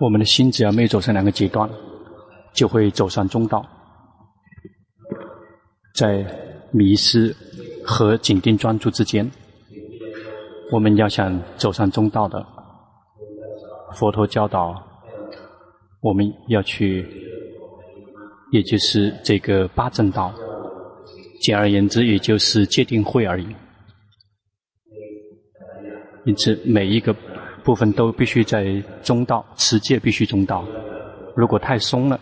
我们的心只要没有走上两个极端，就会走上中道。在迷失和紧盯专注之间，我们要想走上中道的，佛陀教导我们要去，也就是这个八正道。简而言之，也就是戒定慧而已。因此，每一个部分都必须在中道，持戒必须中道。如果太松了，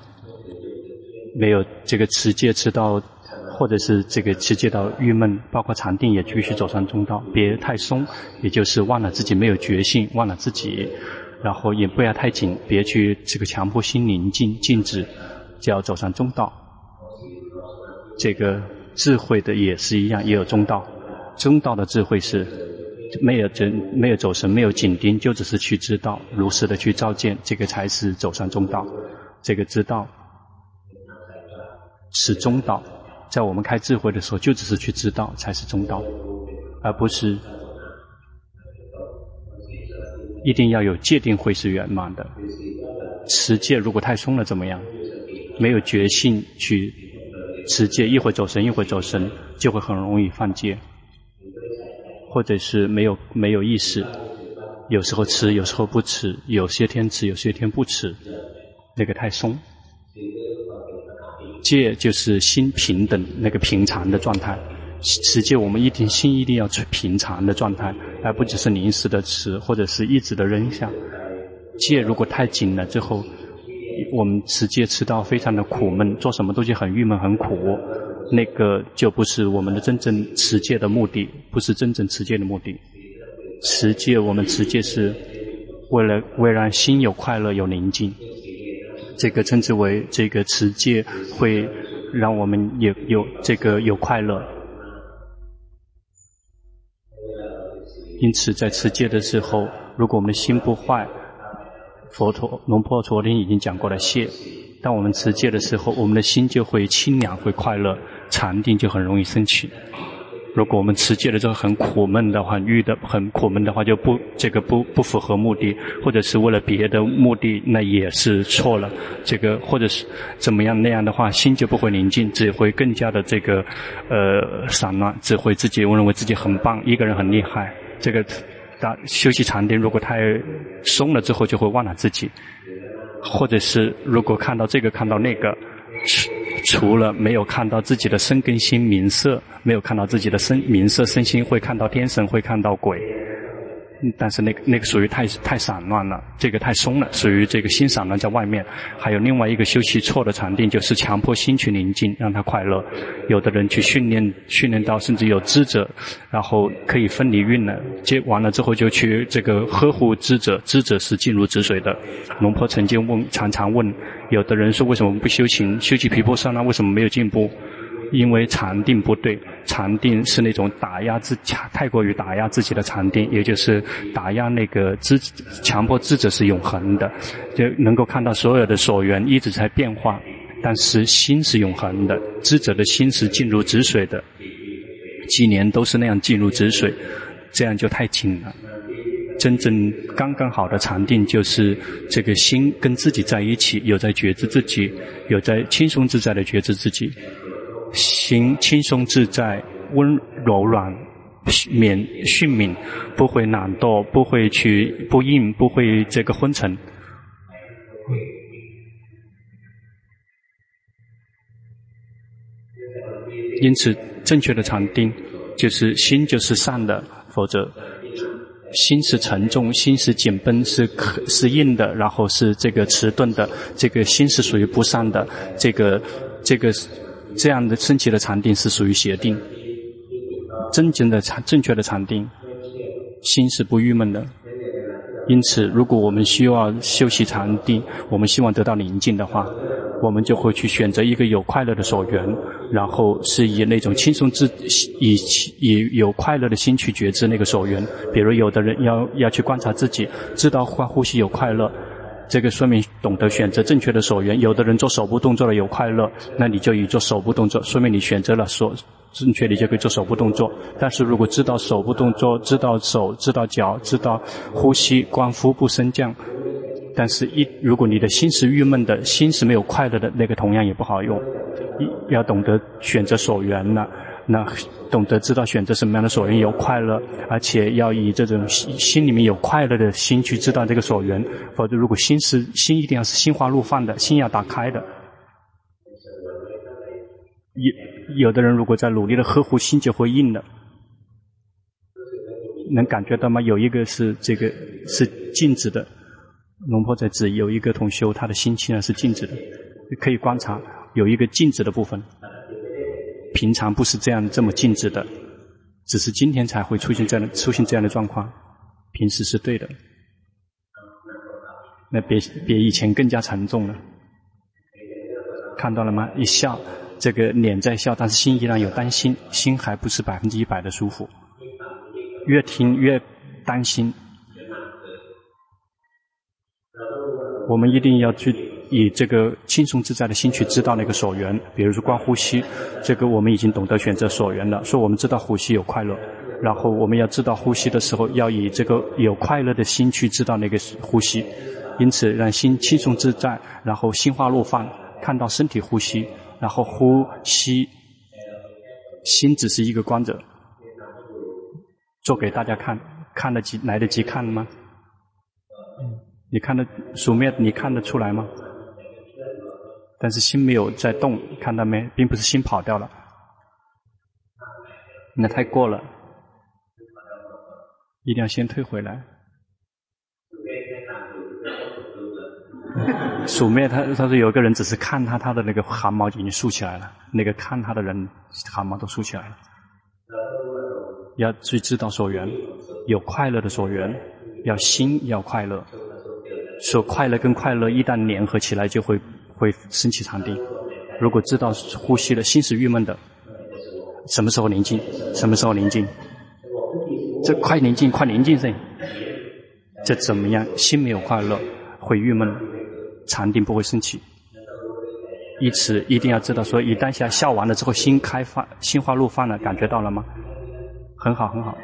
没有这个持戒持到，或者是这个持戒到郁闷，包括禅定也必须走上中道。别太松，也就是忘了自己没有觉性，忘了自己，然后也不要太紧，别去这个强迫心宁静静止，就要走上中道。这个。智慧的也是一样，也有中道。中道的智慧是没有真没有走神，没有紧盯，就只是去知道，如实的去照见，这个才是走上中道。这个知道是中道，在我们开智慧的时候，就只是去知道才是中道，而不是一定要有界定会是圆满的。持戒如果太松了怎么样？没有决心去。持戒一会走神，一会走神，就会很容易犯戒，或者是没有没有意识，有时候吃，有时候不吃，有些天吃，有些天不吃，那个太松。戒就是心平等，那个平常的状态。持戒我们一定心一定要去平常的状态，而不只是临时的吃，或者是一直的扔下。戒如果太紧了之后。我们持戒持到非常的苦闷，做什么东西很郁闷很苦，那个就不是我们的真正持戒的目的，不是真正持戒的目的。持戒，我们持戒是为了为了让心有快乐有宁静，这个称之为这个持戒会让我们有有这个有快乐。因此，在持戒的时候，如果我们的心不坏。佛陀龙婆昨天已经讲过了戒，当我们持戒的时候，我们的心就会清凉，会快乐，禅定就很容易升起。如果我们持戒的时候很苦闷的话，遇的很苦闷的话，就不这个不不符合目的，或者是为了别的目的，那也是错了。这个或者是怎么样那样的话，心就不会宁静，只会更加的这个呃散乱，只会自己认为自己很棒，一个人很厉害。这个。当休息禅定，如果太松了之后，就会忘了自己；或者是如果看到这个看到那个，除了没有看到自己的身根心名色，没有看到自己的身名色身心，会看到天神，会看到鬼。但是那个那个属于太太散乱了，这个太松了，属于这个心散乱在外面。还有另外一个修习错的禅定，就是强迫心去宁静，让他快乐。有的人去训练训练到甚至有智者，然后可以分离运了，接完了之后就去这个呵护智者，智者是静如止水的。龙婆曾经问，常常问，有的人说为什么不修行？修习皮婆舍那为什么没有进步？因为禅定不对，禅定是那种打压自强，太过于打压自己的禅定，也就是打压那个知，强迫智者是永恒的，就能够看到所有的所缘一直在变化，但是心是永恒的，智者的心是静如止水的，几年都是那样静如止水，这样就太紧了。真正刚刚好的禅定，就是这个心跟自己在一起，有在觉知自己，有在轻松自在的觉知自己。心轻松自在、温柔软、免迅敏，不会懒惰，不会去不硬，不会这个昏沉。因此，正确的禅定就是心就是善的，否则心是沉重，心是紧绷，是可是硬的，然后是这个迟钝的，这个心是属于不善的，这个这个。这样的升起的禅定是属于邪定，真正的禅正确的禅定，心是不郁闷的。因此，如果我们需要修习禅定，我们希望得到宁静的话，我们就会去选择一个有快乐的所缘，然后是以那种轻松自以以有快乐的心去觉知那个所缘。比如，有的人要要去观察自己，知道呼呼吸有快乐。这个说明懂得选择正确的手缘。有的人做手部动作了有快乐，那你就以做手部动作，说明你选择了所正确，你就可以做手部动作。但是如果知道手部动作，知道手，知道脚，知道呼吸，观腹部升降，但是一，如果你的心是郁闷的，心是没有快乐的，那个同样也不好用。一要懂得选择所缘了，那懂得知道选择什么样的所缘有快乐，而且要以这种心心里面有快乐的心去知道这个所缘。否则，如果心是心一定要是心花怒放的，心要打开的。有有的人如果在努力的呵护，心就会硬的。能感觉到吗？有一个是这个是静止的。龙婆在指有一个同修，他的心气呢是静止的，可以观察有一个静止的部分。平常不是这样这么静止的，只是今天才会出现这样的出现这样的状况。平时是对的，那比比以前更加沉重了。看到了吗？一笑，这个脸在笑，但是心依然有担心，心还不是百分之一百的舒服。越听越担心。我们一定要去以这个轻松自在的心去知道那个所缘，比如说观呼吸，这个我们已经懂得选择所缘了。说我们知道呼吸有快乐，然后我们要知道呼吸的时候，要以这个有快乐的心去知道那个呼吸。因此，让心轻松自在，然后心花怒放，看到身体呼吸，然后呼吸，心只是一个观者。做给大家看，看得及来得及看吗？你看得书面，你看得出来吗？但是心没有在动，看到没？并不是心跑掉了，那太过了，一定要先退回来。鼠灭他他说有个人只是看他，他的那个汗毛已经竖起来了，那个看他的人汗毛都竖起来了。要去知道所缘，有快乐的所缘，要心要快乐。所快乐跟快乐一旦联合起来，就会会升起禅定。如果知道呼吸的心是郁闷的，什么时候宁静？什么时候宁静？这快宁静，快宁静噻！这怎么样？心没有快乐，会郁闷，禅定不会升起。因此一定要知道，说一旦下笑完了之后，心开放，心花怒放了，感觉到了吗？很好，很好。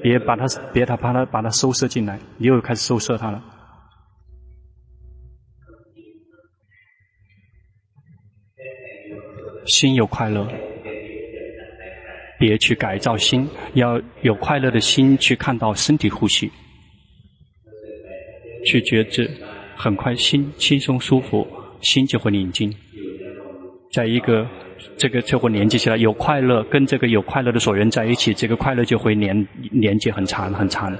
别把它，别他把它把它收摄进来，你又开始收摄它了。心有快乐，别去改造心，要有快乐的心去看到身体呼吸，去觉知，很快心轻松舒服，心就会宁静，在一个。这个就会连接起来，有快乐跟这个有快乐的所缘在一起，这个快乐就会连连接很长很长，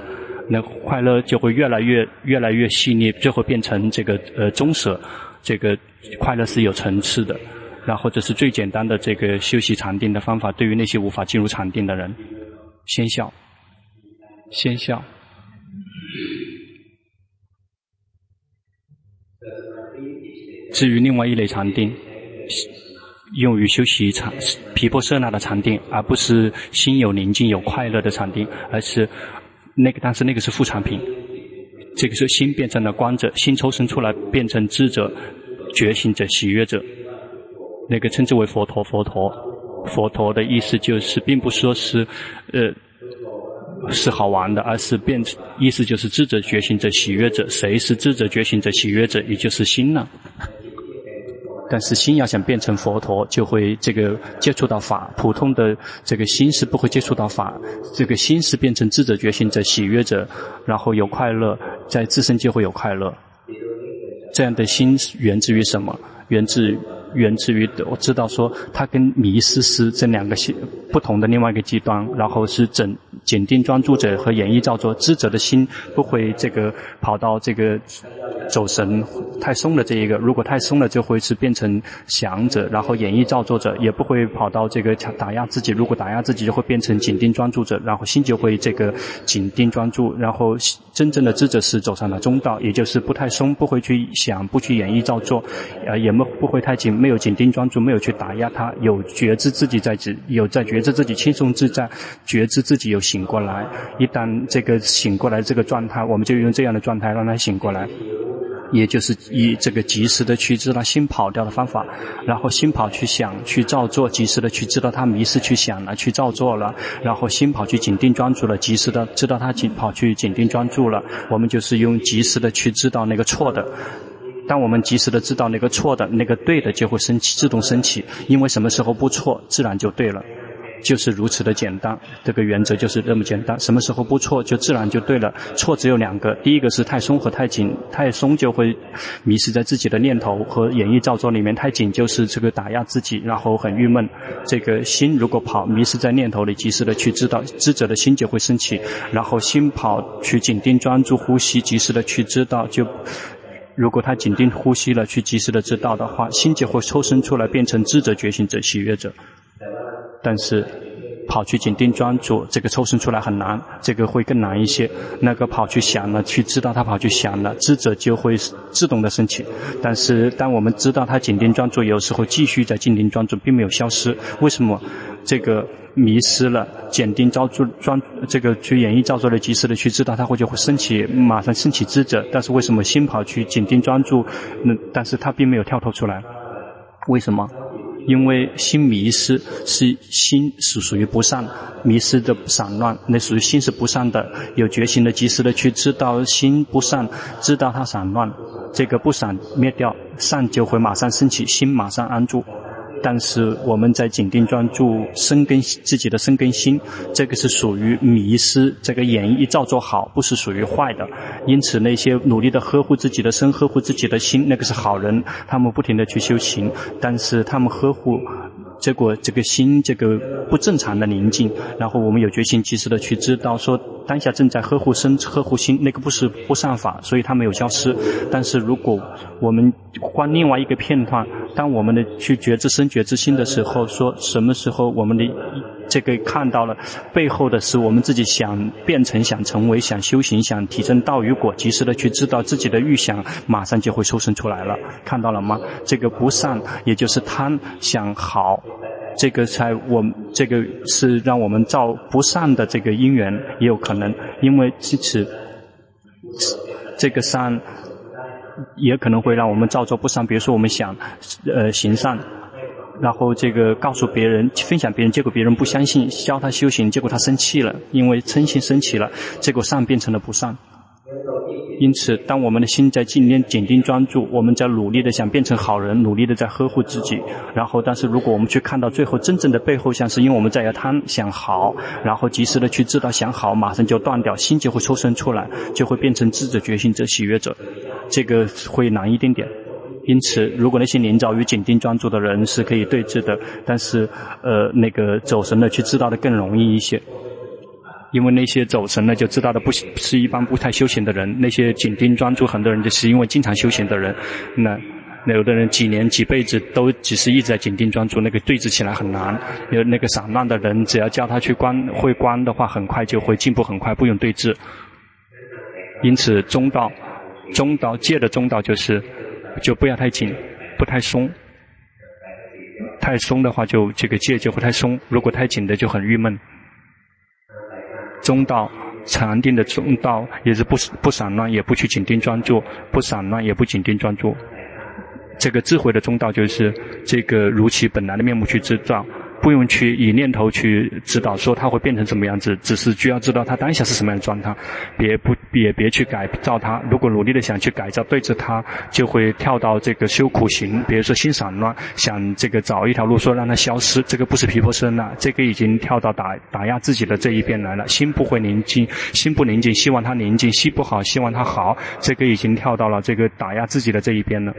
那快乐就会越来越越来越细腻，最后变成这个呃中舍，这个快乐是有层次的，然后这是最简单的这个修习禅定的方法。对于那些无法进入禅定的人，先笑，先笑。至于另外一类禅定。用于修习禅毗婆舍那的禅定，而不是心有宁静、有快乐的禅定，而是那个，但是那个是副产品。这个是心变成了观者，心抽身出来变成知者、觉醒者、喜悦者，那个称之为佛陀。佛陀，佛陀的意思就是，并不说是，呃，是好玩的，而是变成意思就是智者、觉醒者、喜悦者。谁是智者、觉醒者、喜悦者？也就是心了。但是心要想变成佛陀，就会这个接触到法。普通的这个心是不会接触到法。这个心是变成智者、觉醒者、喜悦者，然后有快乐，在自身就会有快乐。这样的心源自于什么？源自于源自于我知道说，它跟迷失是这两个心不同的另外一个极端。然后是整紧定专注者和演绎造作。知者的心不会这个跑到这个。走神太松了，这一个如果太松了，就会是变成想者，然后演绎造作者，也不会跑到这个打压自己。如果打压自己，就会变成紧盯专注者，然后心就会这个紧盯专注。然后真正的智者是走上了中道，也就是不太松，不会去想，不去演绎造作，呃，也不不会太紧，没有紧盯专注，没有去打压他，有觉知自己在，有在觉知自己轻松自在，觉知自己有醒过来。一旦这个醒过来这个状态，我们就用这样的状态让他醒过来。也就是以这个及时的去知道心跑掉的方法，然后心跑去想去造作，及时的去知道他迷失去想了去造作了，然后心跑去紧盯专注了，及时的知道他紧跑去紧盯专注了。我们就是用及时的去知道那个错的，当我们及时的知道那个错的，那个对的就会升起，自动升起，因为什么时候不错，自然就对了。就是如此的简单，这个原则就是这么简单。什么时候不错，就自然就对了。错只有两个，第一个是太松和太紧。太松就会迷失在自己的念头和演绎造作里面；太紧就是这个打压自己，然后很郁闷。这个心如果跑，迷失在念头里，及时的去知道，知者的心就会升起。然后心跑去紧盯专注呼吸，及时的去知道。就如果他紧盯呼吸了，去及时的知道的话，心就会抽身出来，变成知者、觉醒者、喜悦者。但是，跑去紧盯专注，这个抽身出来很难，这个会更难一些。那个跑去想了，去知道他跑去想了，知者就会自动的升起。但是，当我们知道他紧盯专注，有时候继续在紧盯专注，并没有消失。为什么？这个迷失了，紧盯专注专，这个去演绎造作的及时的去知道，他会就会升起，马上升起智者。但是为什么心跑去紧盯专注？那但是他并没有跳脱出来，为什么？因为心迷失是心是属于不善，迷失的散乱，那属于心是不善的。有觉醒的及时的去知道心不善，知道它散乱，这个不散灭掉，善就会马上升起，心马上安住。但是我们在紧盯专注，生根自己的生根心，这个是属于迷失。这个演绎造作好，不是属于坏的。因此，那些努力的呵护自己的身、呵护自己的心，那个是好人。他们不停的去修行，但是他们呵护。结果这个心这个不正常的宁静，然后我们有决心及时的去知道说当下正在呵护身呵护心，那个不是不善法，所以它没有消失。但是如果我们换另外一个片段，当我们的去觉知身觉知心的时候，说什么时候我们的这个看到了背后的是我们自己想变成、想成为、想修行、想提升道与果，及时的去知道自己的预想，马上就会抽身出来了。看到了吗？这个不善，也就是贪想好。这个才我这个是让我们造不善的这个因缘，也有可能，因为其实这个善也可能会让我们造作不善。比如说，我们想呃行善，然后这个告诉别人、分享别人，结果别人不相信，教他修行，结果他生气了，因为嗔心升起了，结果善变成了不善。因此，当我们的心在今天紧盯专注，我们在努力的想变成好人，努力的在呵护自己。然后，但是如果我们去看到最后真正的背后，像是因为我们在要贪想好，然后及时的去知道想好，马上就断掉，心就会抽身出来，就会变成智者、觉醒者、喜悦者。这个会难一点点。因此，如果那些临早与紧盯专注的人是可以对治的，但是呃，那个走神的去知道的更容易一些。因为那些走神了就知道的不是一般不太修行的人，那些紧盯专注很多人就是因为经常修行的人，那那有的人几年几辈子都只是一直在紧盯专注，那个对治起来很难。有那个散乱的人，只要叫他去观会观的话，很快就会进步，很快不用对治。因此中道，中道戒的中道就是，就不要太紧，不太松。太松的话就这个戒就会太松，如果太紧的就很郁闷。中道禅定的中道也是不不散乱，也不去紧盯专注，不散乱也不紧盯专注。这个智慧的中道就是这个如其本来的面目去知道。不用去以念头去指导说它会变成什么样子，只是需要知道它当下是什么样的状态，别不也别去改造它。如果努力的想去改造对着它，就会跳到这个修苦行，比如说心散乱，想这个找一条路说让它消失，这个不是皮婆身了，这个已经跳到打打压自己的这一边来了。心不会宁静，心不宁静，希望它宁静；心不好，希望它好，这个已经跳到了这个打压自己的这一边了。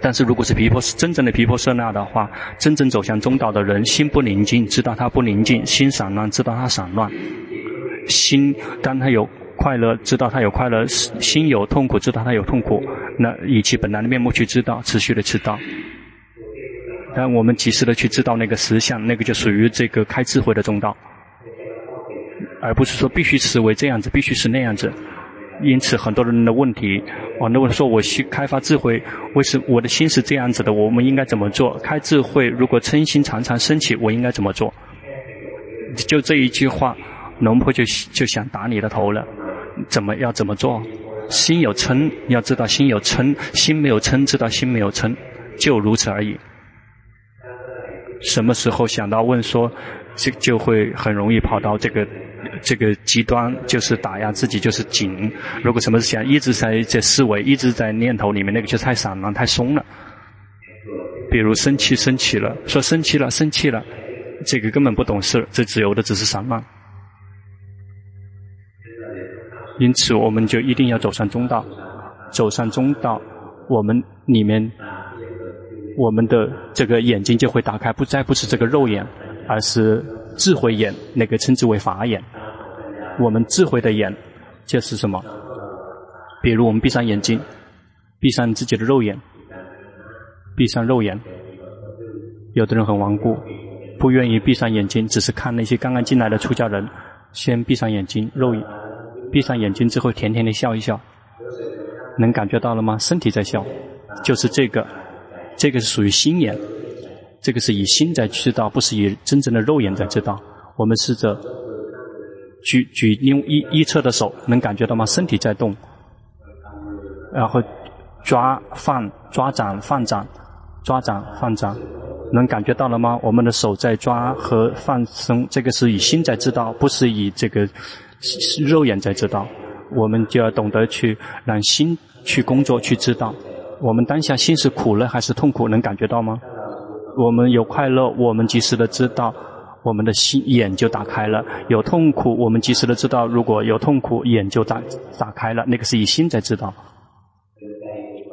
但是如果是毗婆，真正的皮婆舍那的话，真正走向中道的人，心不宁静，知道他不宁静；心散乱，知道他散乱。心当他有快乐，知道他有快乐；心有痛苦，知道他有痛苦。那以其本来的面目去知道，持续的知道。但我们及时的去知道那个实相，那个就属于这个开智慧的中道，而不是说必须是为这样子，必须是那样子。因此，很多人的问题，很多人说我去开发智慧，为什么我的心是这样子的？我们应该怎么做？开智慧，如果嗔心常常升起，我应该怎么做？就这一句话，龙婆就就想打你的头了。怎么要怎么做？心有嗔，要知道心有嗔，心没有嗔，知道心没有嗔，就如此而已。什么时候想到问说，就就会很容易跑到这个这个极端，就是打压自己，就是紧。如果什么想一直在在思维，一直在念头里面，那个就太散了，太松了。比如生气，生气了，说生气了，生气了，这个根本不懂事，这自由的只是散漫。因此，我们就一定要走上中道。走上中道，我们里面，我们的这个眼睛就会打开，不再不是这个肉眼，而是智慧眼，那个称之为法眼。我们智慧的眼，就是什么？比如我们闭上眼睛，闭上自己的肉眼，闭上肉眼。有的人很顽固，不愿意闭上眼睛，只是看那些刚刚进来的出家人，先闭上眼睛，肉眼。闭上眼睛之后，甜甜的笑一笑，能感觉到了吗？身体在笑，就是这个，这个是属于心眼，这个是以心在知道，不是以真正的肉眼在知道。我们试着举举用一一侧的手，能感觉到吗？身体在动，然后抓放抓掌放掌，抓掌放掌，能感觉到了吗？我们的手在抓和放松，这个是以心在知道，不是以这个。肉眼在知道，我们就要懂得去让心去工作，去知道我们当下心是苦了还是痛苦，能感觉到吗？我们有快乐，我们及时的知道，我们的心眼就打开了；有痛苦，我们及时的知道，如果有痛苦，眼就打打开了。那个是以心在知道。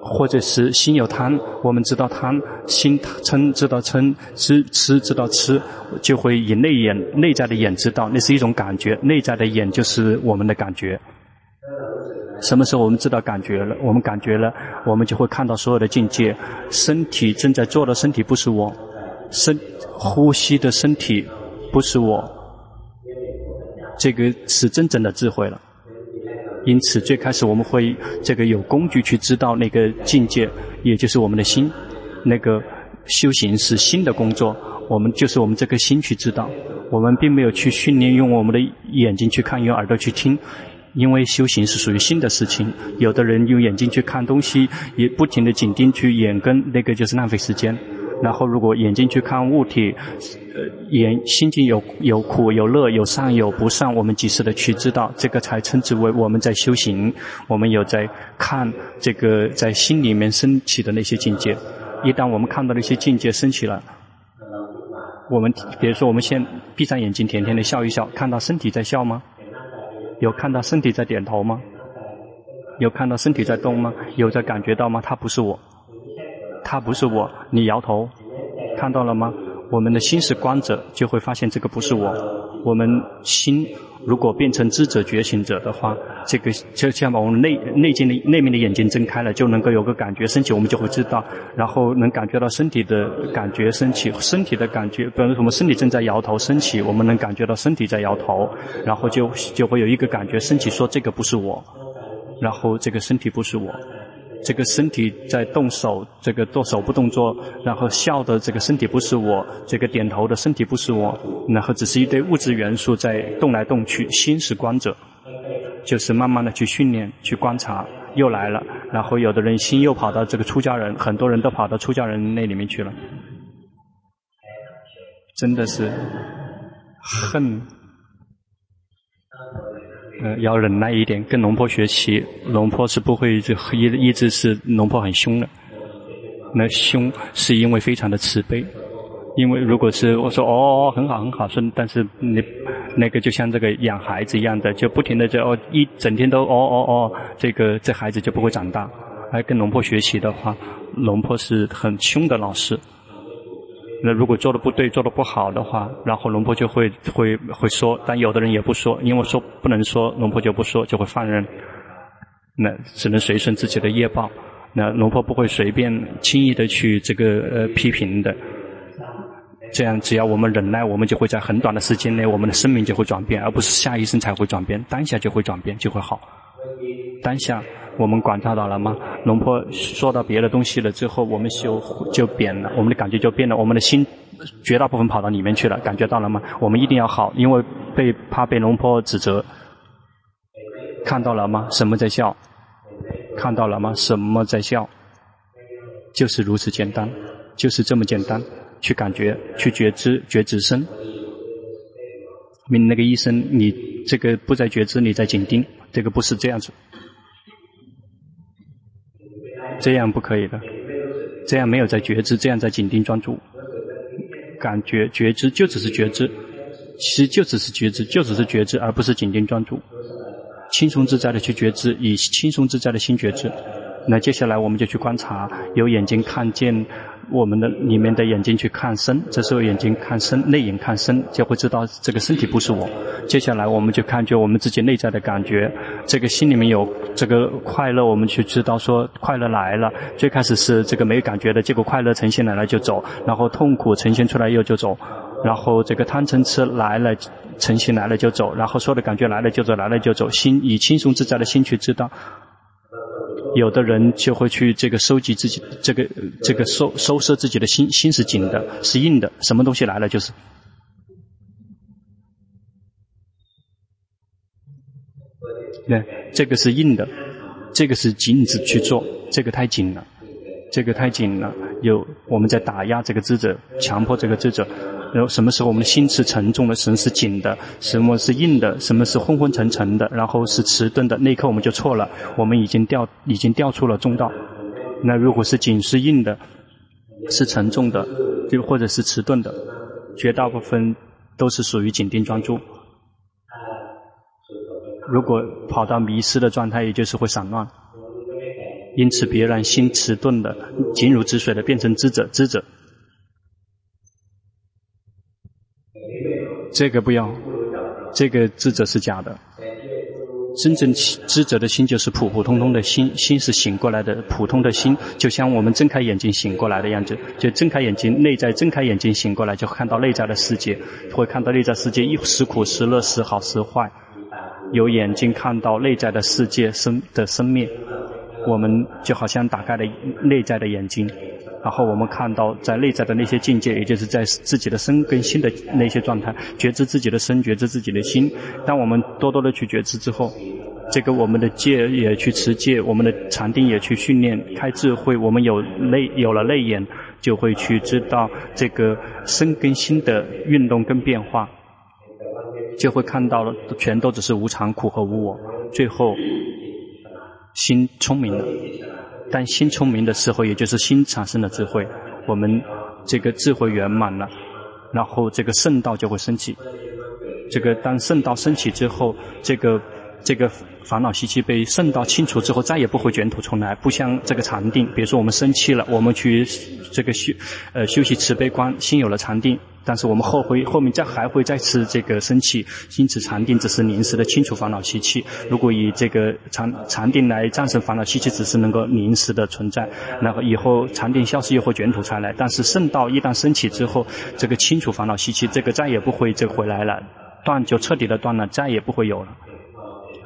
或者是心有贪，我们知道贪；心嗔知道嗔，吃吃知道痴，就会以内眼、内在的眼知道，那是一种感觉。内在的眼就是我们的感觉。什么时候我们知道感觉了？我们感觉了，我们就会看到所有的境界。身体正在做的身体不是我，身呼吸的身体不是我，这个是真正的智慧了。因此，最开始我们会这个有工具去知道那个境界，也就是我们的心。那个修行是心的工作，我们就是我们这颗心去知道。我们并没有去训练用我们的眼睛去看，用耳朵去听，因为修行是属于心的事情。有的人用眼睛去看东西，也不停地紧盯去眼根，那个就是浪费时间。然后，如果眼睛去看物体，呃，眼心境有有苦有乐有善有不善，我们及时的去知道，这个才称之为我们在修行。我们有在看这个在心里面升起的那些境界。一旦我们看到那些境界升起了，我们比如说我们先闭上眼睛，甜甜的笑一笑，看到身体在笑吗？有看到身体在点头吗？有看到身体在动吗？有在感觉到吗？他不是我。他不是我，你摇头，看到了吗？我们的心是观者，就会发现这个不是我。我们心如果变成知者觉醒者的话，这个就像把我们内内境的内面的眼睛睁开了，就能够有个感觉升起，我们就会知道，然后能感觉到身体的感觉升起，身体的感觉，比如说我们身体正在摇头升起，我们能感觉到身体在摇头，然后就就会有一个感觉升起，说这个不是我，然后这个身体不是我。这个身体在动手，这个做手部动作，然后笑的这个身体不是我，这个点头的身体不是我，然后只是一堆物质元素在动来动去。心是观者，就是慢慢的去训练、去观察。又来了，然后有的人心又跑到这个出家人，很多人都跑到出家人那里面去了，真的是恨。呃，要忍耐一点，跟龙婆学习。龙婆是不会就一一直是龙婆很凶的，那凶是因为非常的慈悲。因为如果是我说哦，很好很好，说但是你那个就像这个养孩子一样的，就不停的就哦一整天都哦哦哦，这个这孩子就不会长大。而跟龙婆学习的话，龙婆是很凶的老师。那如果做的不对，做的不好的话，然后龙婆就会会会说，但有的人也不说，因为说不能说，龙婆就不说，就会放任。那只能随顺自己的业报。那龙婆不会随便轻易的去这个呃批评的。这样只要我们忍耐，我们就会在很短的时间内，我们的生命就会转变，而不是下一生才会转变，当下就会转变，就会好。当下。我们观察到了吗？龙婆说到别的东西了之后，我们修就变了，我们的感觉就变了，我们的心绝大部分跑到里面去了，感觉到了吗？我们一定要好，因为被怕被龙婆指责。看到了吗？什么在笑？看到了吗？什么在笑？就是如此简单，就是这么简单。去感觉，去觉知，觉知身。你那个医生，你这个不在觉知，你在紧盯，这个不是这样子。这样不可以的，这样没有在觉知，这样在紧盯专注。感觉觉知就只是觉知，其实就只是觉知，就只是觉知，而不是紧盯专注。轻松自在的去觉知，以轻松自在的心觉知。那接下来我们就去观察，有眼睛看见我们的里面的眼睛去看身，这时候眼睛看身，内眼看身，就会知道这个身体不是我。接下来我们就看觉我们自己内在的感觉，这个心里面有这个快乐，我们去知道说快乐来了。最开始是这个没有感觉的，结果快乐呈现来了就走，然后痛苦呈现出来又就走，然后这个贪嗔痴来了呈现来了就走，然后所有的感觉来了就走，来了就走，心以轻松自在的心去知道。有的人就会去这个收集自己，这个这个收收摄自己的心，心是紧的，是硬的，什么东西来了就是。对，这个是硬的，这个是禁止去做，这个太紧了，这个太紧了，有我们在打压这个智者，强迫这个智者。然后什么时候我们的心是沉重的，神是紧的，什么是硬的，什么是昏昏沉沉的，然后是迟钝的，那一刻我们就错了，我们已经掉，已经掉出了中道。那如果是紧是硬的，是沉重的，就或者是迟钝的，绝大部分都是属于紧盯专注。如果跑到迷失的状态，也就是会散乱。因此，别让心迟钝的、紧如止水的变成知者，知者。这个不要，这个智者是假的。真正智者的心就是普普通通的心，心是醒过来的普通的心，就像我们睁开眼睛醒过来的样子。就睁开眼睛，内在睁开眼睛醒过来，就看到内在的世界，会看到内在世界一时苦时乐，时好时坏。有眼睛看到内在的世界生的生灭，我们就好像打开了内在的眼睛。然后我们看到，在内在的那些境界，也就是在自己的身跟心的那些状态，觉知自己的身，觉知自己的心。当我们多多的去觉知之后，这个我们的戒也去持戒，我们的禅定也去训练，开智慧。我们有内有了内眼，就会去知道这个身跟心的运动跟变化，就会看到了，全都只是无常、苦和无我。最后，心聪明了。当心聪明的时候，也就是心产生的智慧，我们这个智慧圆满了，然后这个圣道就会升起。这个当圣道升起之后，这个这个烦恼习气被圣道清除之后，再也不会卷土重来。不像这个禅定，比如说我们生气了，我们去这个修呃修习慈悲观，心有了禅定。但是我们后会后面再还会再次这个生气，因此禅定只是临时的清除烦恼习气。如果以这个禅禅定来战胜烦恼习气，只是能够临时的存在。然后以后禅定消失又会卷土重来。但是圣道一旦升起之后，这个清除烦恼习气，这个再也不会这回来了，断就彻底的断了，再也不会有了。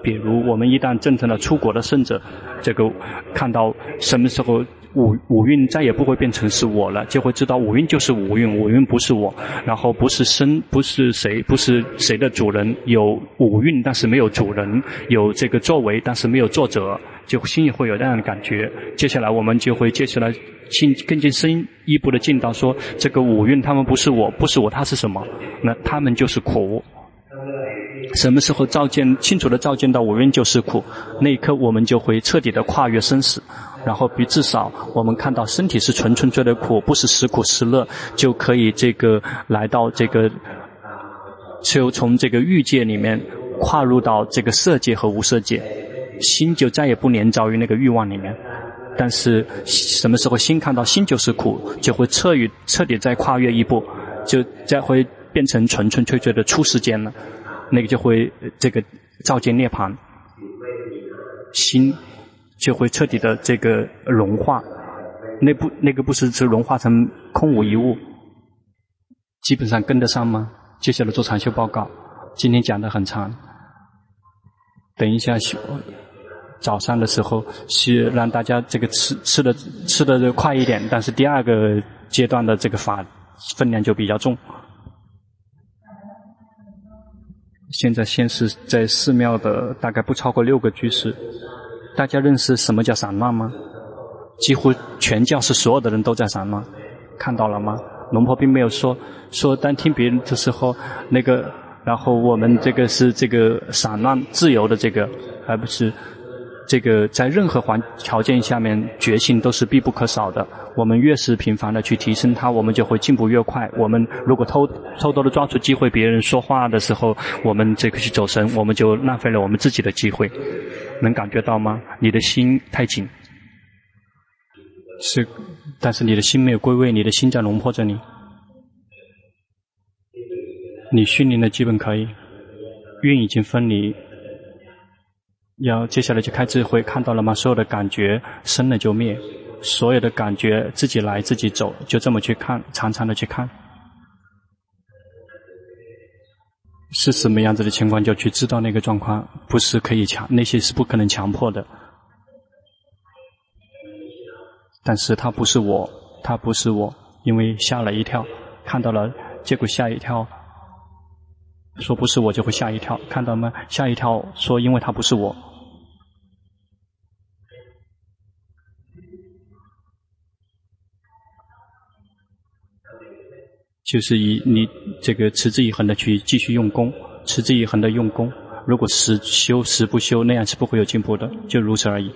比如我们一旦证成了出国的圣者，这个看到什么时候？五五蕴再也不会变成是我了，就会知道五蕴就是五蕴，五蕴不是我，然后不是身，不是谁，不是谁的主人，有五蕴但是没有主人，有这个作为但是没有作者，就心里会有那样的感觉。接下来我们就会接下来进更进深一步的进到说，这个五蕴他们不是我，不是我，他是什么？那他们就是苦。什么时候照见清楚的照见到五蕴就是苦，那一刻我们就会彻底的跨越生死。然后比至少我们看到身体是纯纯粹的苦，不是时苦时乐，就可以这个来到这个，就从这个欲界里面跨入到这个色界和无色界，心就再也不黏着于那个欲望里面。但是什么时候心看到心就是苦，就会彻于彻底再跨越一步，就再会变成纯纯粹粹的出世间了，那个就会这个照见涅槃，心。就会彻底的这个融化，那不那个不是是融化成空无一物，基本上跟得上吗？接下来做禅修报告，今天讲的很长，等一下修早上的时候是让大家这个吃吃的吃的快一点，但是第二个阶段的这个法分量就比较重。现在先是在寺庙的大概不超过六个居士。大家认识什么叫散乱吗？几乎全教室所有的人都在散乱，看到了吗？龙婆并没有说说，单听别人的时候，那个，然后我们这个是这个散乱自由的这个，而不是这个在任何环条件下面觉性都是必不可少的。我们越是频繁的去提升它，我们就会进步越快。我们如果偷偷偷的抓住机会，别人说话的时候，我们这个去走神，我们就浪费了我们自己的机会。能感觉到吗？你的心太紧，是，但是你的心没有归位，你的心在龙婆这里。你训练的基本可以，运已经分离。要接下来就开智慧，看到了吗？所有的感觉生了就灭。所有的感觉自己来自己走，就这么去看，常常的去看，是什么样子的情况就去知道那个状况，不是可以强，那些是不可能强迫的。但是他不是我，他不是我，因为吓了一跳，看到了，结果吓一跳，说不是我就会吓一跳，看到吗？吓一跳，说因为他不是我。就是以你这个持之以恒的去继续用功，持之以恒的用功。如果时修时不修，那样是不会有进步的，就如此而已。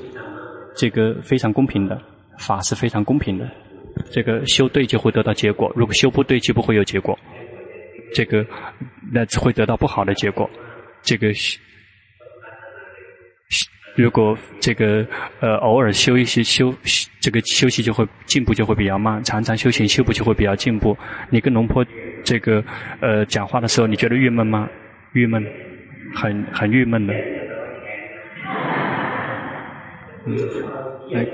这个非常公平的，法是非常公平的。这个修对就会得到结果，如果修不对就不会有结果。这个那只会得到不好的结果。这个。如果这个呃偶尔修一些修，这个休息就会进步就会比较慢，常常修行修补就会比较进步。你跟龙婆这个呃讲话的时候，你觉得郁闷吗？郁闷，很很郁闷的。嗯，来，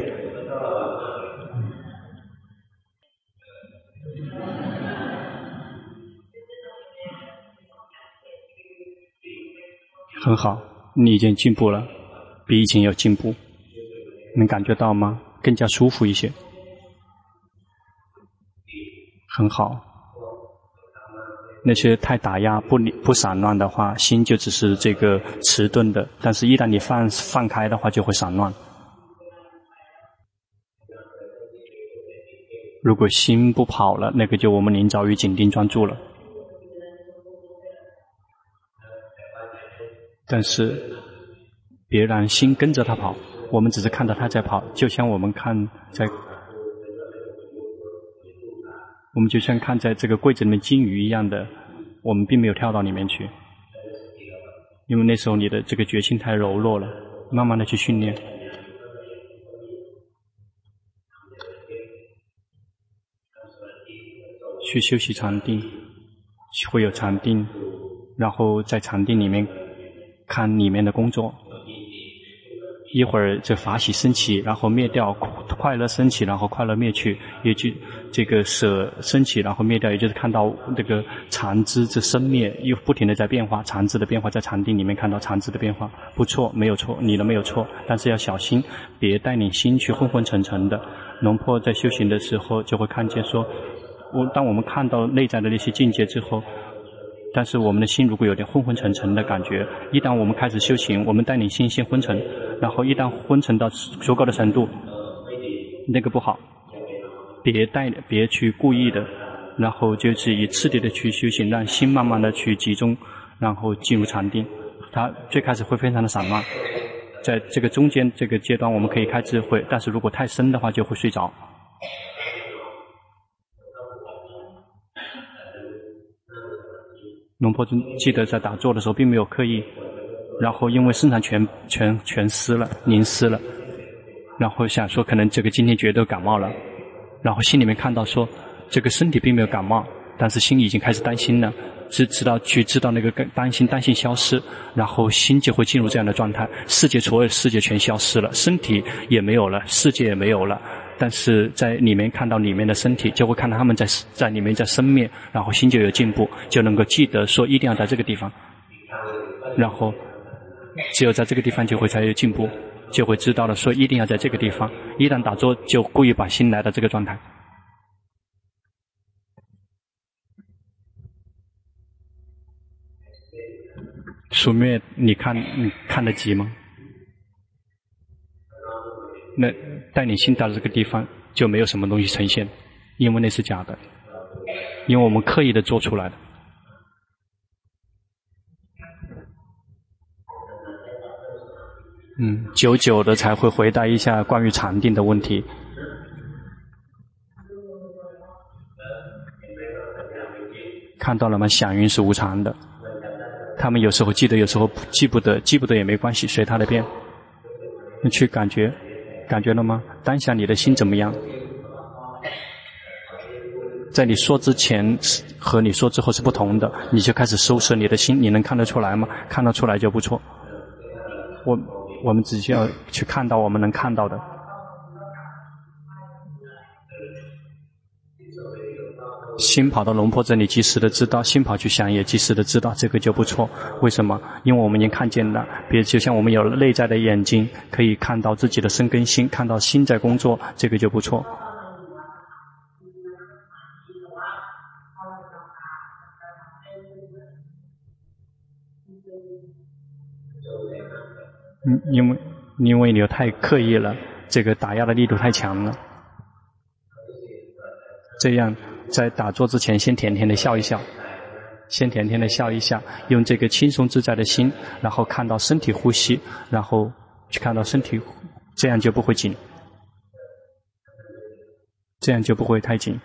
很好，你已经进步了。比以前有进步，能感觉到吗？更加舒服一些，很好。那些太打压、不不散乱的话，心就只是这个迟钝的；但是，一旦你放放开的话，就会散乱。如果心不跑了，那个就我们临早于紧盯专注了。但是。别让心跟着他跑，我们只是看到他在跑，就像我们看在，我们就像看在这个柜子里面金鱼一样的，我们并没有跳到里面去，因为那时候你的这个决心太柔弱了，慢慢的去训练，去休息禅定，会有禅定，然后在禅定里面看里面的工作。一会儿这法喜升起，然后灭掉；快乐升起，然后快乐灭去。也就这个舍升起，然后灭掉，也就是看到这个禅知这生灭又不停的在变化，禅知的变化在禅定里面看到禅知的变化，不错，没有错，你的没有错，但是要小心，别带领心去昏昏沉沉的。龙婆在修行的时候就会看见说，我当我们看到内在的那些境界之后。但是我们的心如果有点昏昏沉沉的感觉，一旦我们开始修行，我们带领心先昏沉，然后一旦昏沉到足够的程度，那个不好，别带别去故意的，然后就是以次第的去修行，让心慢慢的去集中，然后进入禅定。它最开始会非常的散乱，在这个中间这个阶段我们可以开智慧，但是如果太深的话就会睡着。龙婆尊记得在打坐的时候并没有刻意，然后因为身上全全全湿了，淋湿了，然后想说可能这个今天觉得感冒了，然后心里面看到说这个身体并没有感冒，但是心里已经开始担心了，知知道去知道那个担心担心消失，然后心就会进入这样的状态，世界所有世界全消失了，身体也没有了，世界也没有了。但是在里面看到里面的身体，就会看到他们在在里面在生灭，然后心就有进步，就能够记得说一定要在这个地方，然后只有在这个地方就会才有进步，就会知道了说一定要在这个地方。一旦打坐，就故意把心来到这个状态。书灭，你看你看得及吗？那带你心到了这个地方，就没有什么东西呈现，因为那是假的，因为我们刻意的做出来的。嗯，久久的才会回答一下关于禅定的问题。看到了吗？响云是无常的，他们有时候记得，有时候记不得，记不得也没关系，随他的便。你去感觉，感觉了吗？当下你的心怎么样？在你说之前和你说之后是不同的，你就开始收拾你的心，你能看得出来吗？看得出来就不错。我。我们只需要去看到我们能看到的。心跑到龙坡这里，及时的知道；心跑去想，也及时的知道，这个就不错。为什么？因为我们已经看见了。比如，就像我们有内在的眼睛，可以看到自己的身跟心，看到心在工作，这个就不错。嗯，因为因为你又太刻意了，这个打压的力度太强了。这样在打坐之前，先甜甜的笑一笑，先甜甜的笑一下，用这个轻松自在的心，然后看到身体呼吸，然后去看到身体，这样就不会紧，这样就不会太紧。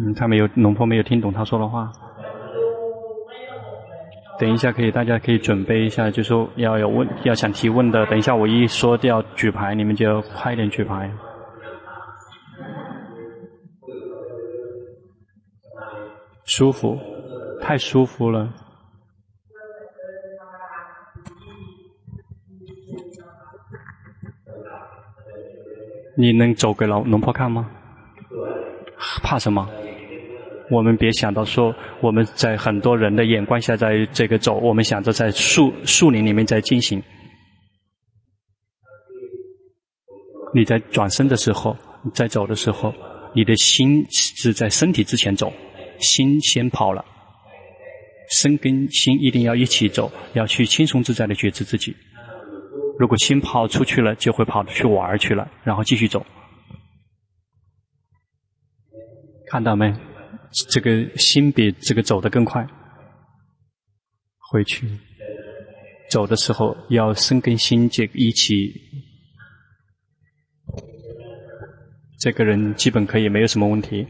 嗯，他没有龙婆没有听懂他说的话。等一下可以，大家可以准备一下，就说要有问，要想提问的，等一下我一说掉举牌，你们就快点举牌。舒服，太舒服了。你能走给老龙婆看吗？怕什么？我们别想到说我们在很多人的眼光下在这个走，我们想着在树树林里面在进行。你在转身的时候，在走的时候，你的心是在身体之前走，心先跑了，身跟心一定要一起走，要去轻松自在的觉知自己。如果心跑出去了，就会跑去玩去了，然后继续走。看到没？这个心比这个走得更快，回去。走的时候要身跟心这一起，这个人基本可以没有什么问题，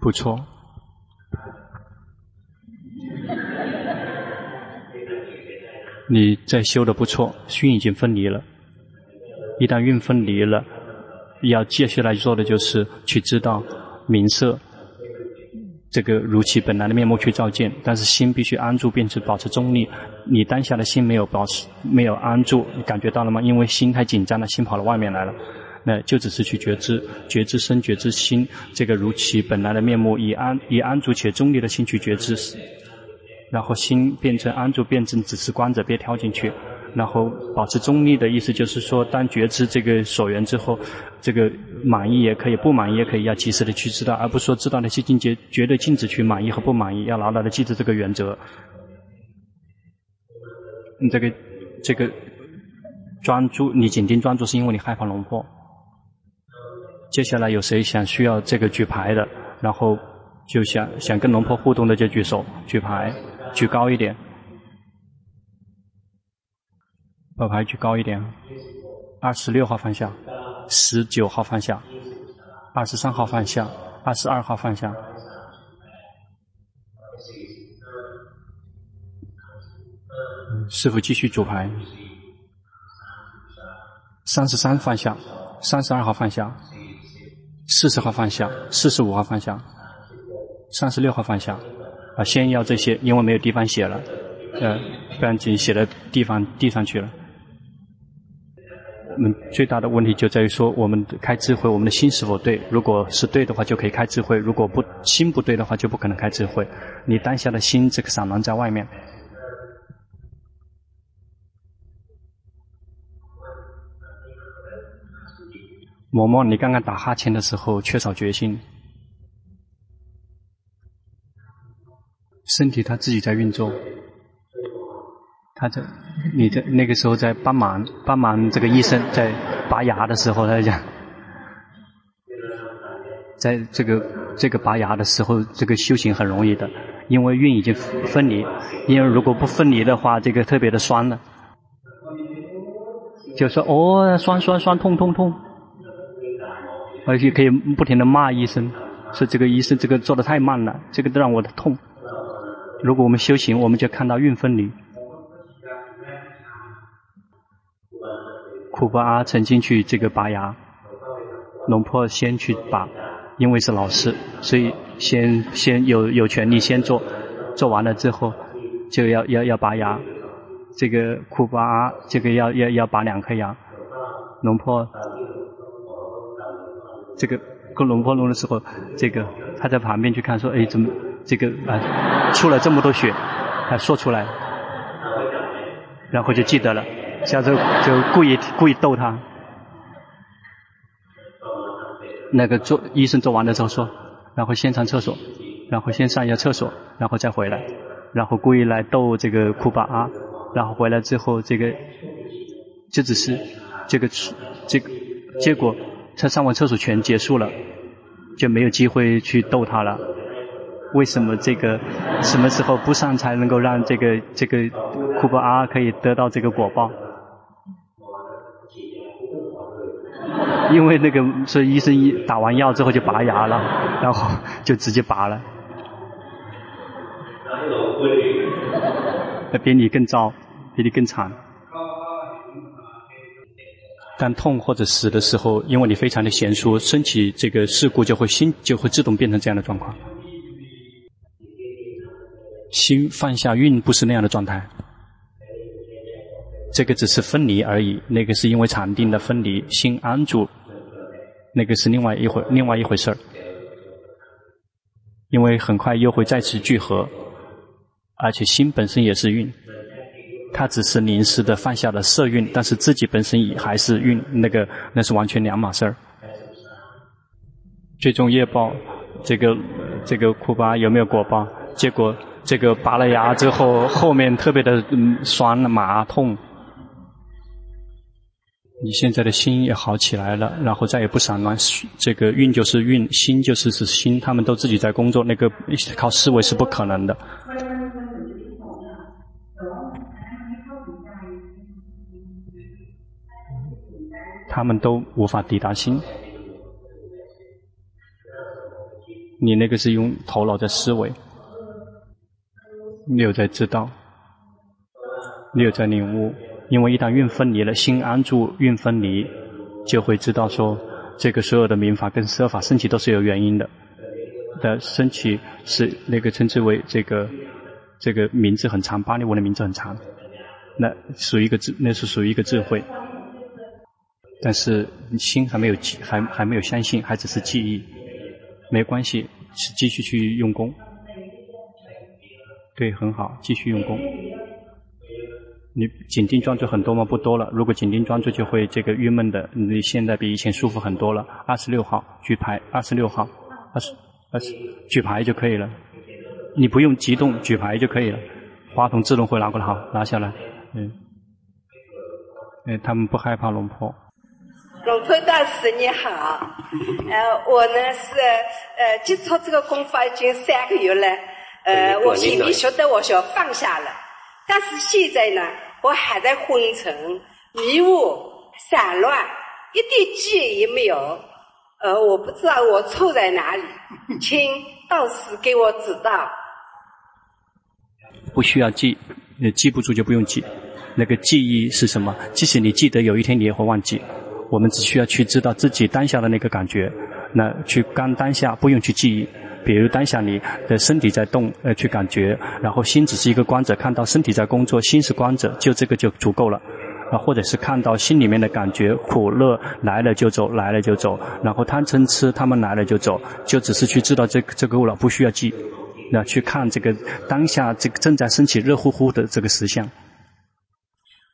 不错，你在修的不错，心已经分离了。一旦运分离了，要接下来做的就是去知道名色，这个如其本来的面目去照见。但是心必须安住，并且保持中立。你当下的心没有保持，没有安住，你感觉到了吗？因为心太紧张了，心跑到外面来了。那就只是去觉知，觉知身，觉知心，这个如其本来的面目，以安以安住且中立的心去觉知，然后心变成安住，变成只是观者，别跳进去。然后保持中立的意思就是说，当觉知这个所缘之后，这个满意也可以，不满意也可以，要及时的去知道，而不是说知道那些境界绝对禁止去满意和不满意，要牢牢的记住这个原则。你这个这个专注，你紧盯专注是因为你害怕龙婆。接下来有谁想需要这个举牌的，然后就想想跟龙婆互动的就举手举牌，举高一点。把牌举高一点，二十六号放下，十九号放下，二十三号放下，二十二号放下。师傅继续组牌，三十三放下，三十二号放下，四十号放下，四十五号放下，三十六号放下。啊，先要这些，因为没有地方写了，呃，不然就写的地方地上去了。我们最大的问题就在于说，我们开智慧，我们的心是否对？如果是对的话，就可以开智慧；如果不心不对的话，就不可能开智慧。你当下的心这个散乱在外面。嬷嬷，你刚刚打哈欠的时候缺少决心，身体它自己在运作，他在你在那个时候在帮忙帮忙这个医生在拔牙的时候，他讲，在这个这个拔牙的时候，这个修行很容易的，因为运已经分离，因为如果不分离的话，这个特别的酸了，就说哦酸酸酸痛痛痛。而且可以不停的骂医生，说这个医生这个做的太慢了，这个让我的痛。如果我们修行，我们就看到运分离。库巴阿曾经去这个拔牙，龙婆先去拔，因为是老师，所以先先有有权利先做，做完了之后就要要要拔牙。这个库巴阿这个要要要拔两颗牙，龙婆。这个跟龙婆龙的时候，这个他在旁边去看，说：“哎，怎么这个啊出了这么多血？”他说出来，然后就记得了，下次就故意故意逗他。那个做医生做完的时候说，然后先上厕所，然后先上一下厕所，然后再回来，然后故意来逗这个库巴阿，然后回来之后这个就只是这个这个结果。他上完厕所全结束了，就没有机会去逗他了。为什么这个什么时候不上才能够让这个这个库巴阿可以得到这个果报？因为那个说医生一打完药之后就拔牙了，然后就直接拔了。那比你更糟，比你更惨。当痛或者死的时候，因为你非常的娴熟，升起这个事故就会心就会自动变成这样的状况。心放下运不是那样的状态，这个只是分离而已。那个是因为禅定的分离，心安住，那个是另外一回另外一回事儿。因为很快又会再次聚合，而且心本身也是运。他只是临时的放下了色运，但是自己本身也还是运，那个那是完全两码事儿。最终业报，这个这个库巴有没有果报？结果这个拔了牙之后，后面特别的酸麻痛。你现在的心也好起来了，然后再也不散乱，这个运就是运，心就是是心，他们都自己在工作，那个靠思维是不可能的。他们都无法抵达心，你那个是用头脑在思维，你有在知道，你有在领悟，因为一旦运分离了，心安住，运分离，就会知道说，这个所有的名法跟色法升起都是有原因的，的升起是那个称之为这个这个名字很长，巴利文的名字很长，那属于一个智，那是属于一个智慧。但是心还没有记，还还没有相信，还只是记忆，没关系，是继续去用功。对，很好，继续用功。你紧盯专注很多吗？不多了。如果紧盯专注就会这个郁闷的，你现在比以前舒服很多了。二十六号举牌，二十六号，二十二十举牌就可以了。你不用激动，举牌就可以了。话筒自动会拿过来，好，拿下来。嗯，哎，他们不害怕龙婆。龙婆大师你好，呃，我呢是呃接触这个功法已经三个月了，呃，我心里晓得我想放下了，但是现在呢，我还在昏沉、迷雾、散乱，一点记忆也没有，呃，我不知道我错在哪里，请道士给我指导。不需要记，记不住就不用记，那个记忆是什么？即使你记得，有一天你也会忘记。我们只需要去知道自己当下的那个感觉，那去刚当下，不用去记忆。比如当下你的身体在动，呃，去感觉，然后心只是一个观者，看到身体在工作，心是观者，就这个就足够了。啊，或者是看到心里面的感觉，苦乐来了就走，来了就走，然后贪嗔痴他们来了就走，就只是去知道这个这够了，不需要记。那去看这个当下这个正在升起热乎乎的这个实相。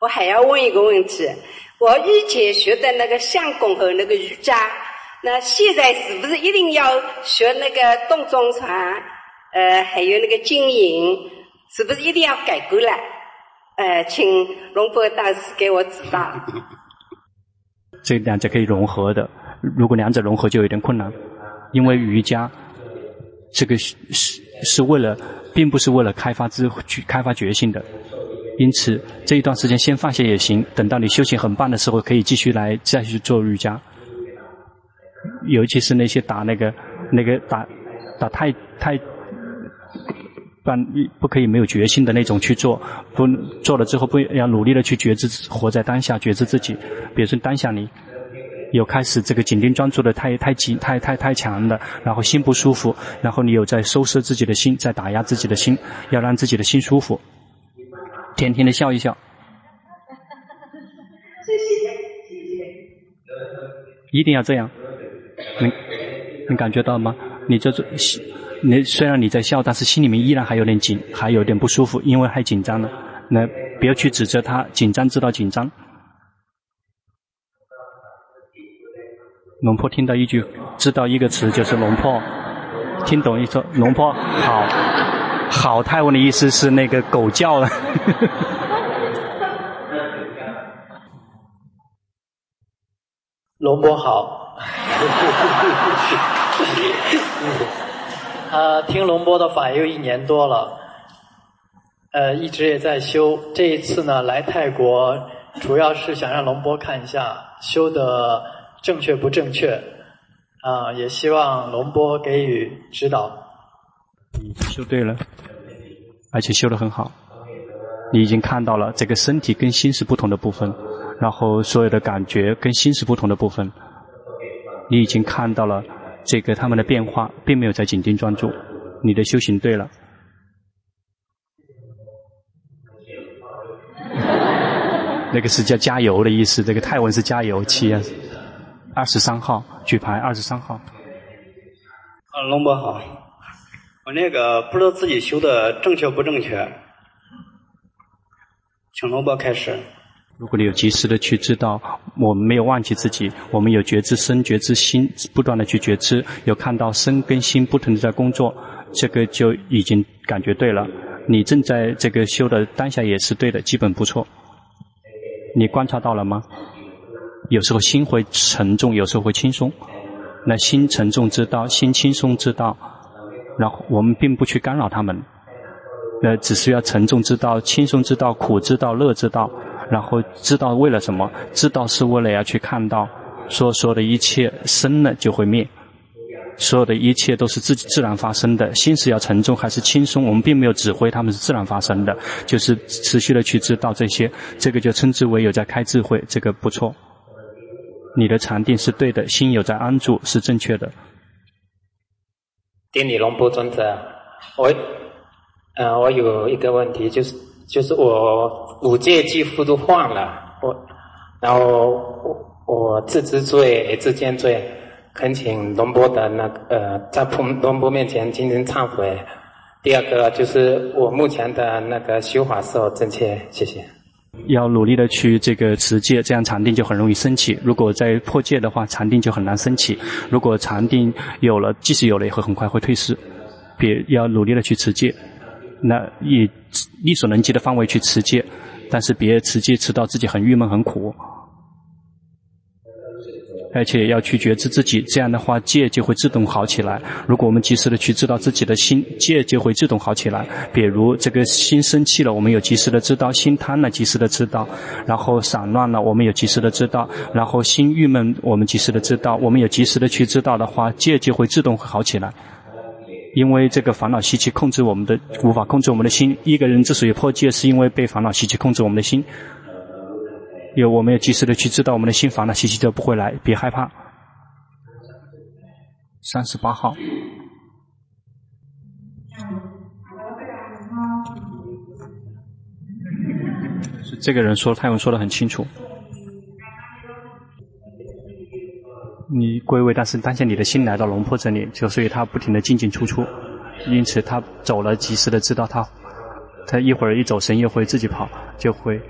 我还要问一个问题。我以前学的那个相公和那个瑜伽，那现在是不是一定要学那个动中传？呃，还有那个经营，是不是一定要改过来？呃，请龙波大师给我指导。这两者可以融合的，如果两者融合就有点困难，因为瑜伽这个是是是为了，并不是为了开发智去开发觉性的。因此，这一段时间先放下也行。等到你修行很棒的时候，可以继续来再去做瑜伽。尤其是那些打那个、那个打打太太，不不可以没有决心的那种去做。不做了之后，不要努力的去觉知，活在当下，觉知自己。比如说当下你有开始这个紧盯专注的太太紧、太太太强的，然后心不舒服，然后你有在收拾自己的心，在打压自己的心，要让自己的心舒服。甜甜的笑一笑，谢谢，一定要这样，能能感觉到吗？你这种，你虽然你在笑，但是心里面依然还有点紧，还有点不舒服，因为太紧张了。那不要去指责他，紧张知道紧张。龙婆听到一句，知道一个词就是龙婆，听懂一说龙婆好。好，泰文的意思是那个狗叫了。龙波好。啊，听龙波的法又一年多了，呃，一直也在修。这一次呢，来泰国主要是想让龙波看一下修的正确不正确，啊，也希望龙波给予指导。修对了，而且修得很好。你已经看到了这个身体跟心是不同的部分，然后所有的感觉跟心是不同的部分。你已经看到了这个他们的变化，并没有在紧盯专注。你的修行对了。那个是叫加油的意思，这个泰文是加油器啊。二十三号举牌，二十三号。啊，龙伯好。我那个不知道自己修的正确不正确，请龙波开始。如果你有及时的去知道，我们没有忘记自己，我们有觉知身、觉知心，不断的去觉知，有看到身跟心不停的在工作，这个就已经感觉对了。你正在这个修的当下也是对的，基本不错。你观察到了吗？有时候心会沉重，有时候会轻松。那心沉重之道，心轻松之道。然后我们并不去干扰他们，呃，只需要沉重之道、轻松之道、苦之道、乐之道，然后知道为了什么？知道是为了要去看到，说所有的一切生了就会灭，所有的一切都是自己自然发生的。心是要沉重还是轻松？我们并没有指挥他们是自然发生的，就是持续的去知道这些，这个就称之为有在开智慧，这个不错。你的禅定是对的，心有在安住是正确的。顶礼龙波尊者，我，呃，我有一个问题，就是就是我五戒几乎都犯了，我，然后我我自知罪自见罪，恳请龙波的那个呃，在龙波面前进行忏悔。第二个就是我目前的那个修法是否正确？谢谢。要努力的去这个持戒，这样禅定就很容易升起。如果在破戒的话，禅定就很难升起。如果禅定有了，即使有了，也会很快会退失。别要努力的去持戒，那也力所能及的范围去持戒，但是别持戒持到自己很郁闷很苦。而且要去觉知自己，这样的话戒就会自动好起来。如果我们及时的去知道自己的心，戒就会自动好起来。比如这个心生气了，我们有及时的知道；心贪了，及时的知道；然后散乱了，我们有及时的知道；然后心郁闷，我们及时的知道。我们有及时的去知道的话，戒就会自动好起来。因为这个烦恼习气控制我们的，无法控制我们的心。一个人之所以破戒，是因为被烦恼习气控制我们的心。有，我们要及时的去知道我们的心烦恼习气就不会来，别害怕。三十八号，这个人说泰文说得很清楚。你归位，但是当下你的心来到龙婆这里，就所以他不停的进进出出，因此他走了，及时的知道他，他一会儿一走神，又会自己跑，就会。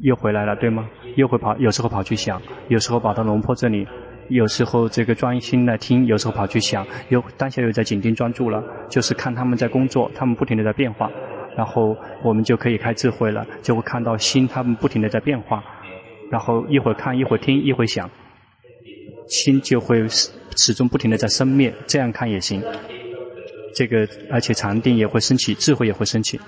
又回来了，对吗？又会跑，有时候跑去想，有时候跑到龙婆这里，有时候这个专心来听，有时候跑去想，又当下又在紧盯专注了，就是看他们在工作，他们不停地在变化，然后我们就可以开智慧了，就会看到心他们不停地在变化，然后一会儿看，一会儿听，一会儿想，心就会始终不停的在生灭，这样看也行。这个而且禅定也会升起，智慧也会升起。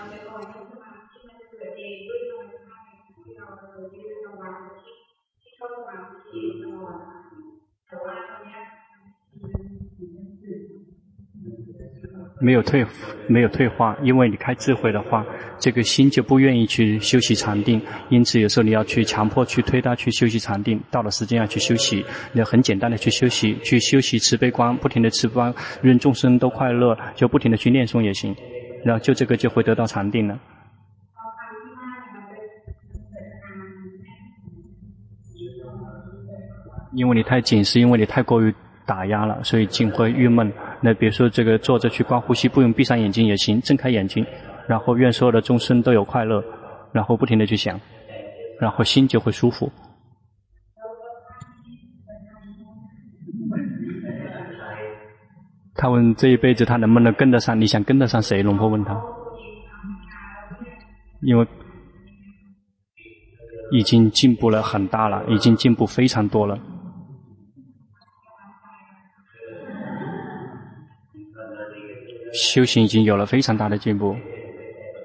没有退，没有退化，因为你开智慧的话，这个心就不愿意去休息禅定，因此有时候你要去强迫去推他去休息禅定，到了时间要去休息，你要很简单的去休息，去休息慈悲观，不停的慈悲观，愿众生都快乐，就不停的去念诵也行，然后就这个就会得到禅定了。因为你太紧，是因为你太过于打压了，所以竟会郁闷。那比如说这个坐着去观呼吸，不用闭上眼睛也行，睁开眼睛，然后愿所有的众生都有快乐，然后不停的去想，然后心就会舒服。他问这一辈子他能不能跟得上？你想跟得上谁？龙婆问他，因为已经进步了很大了，已经进步非常多了。修行已经有了非常大的进步，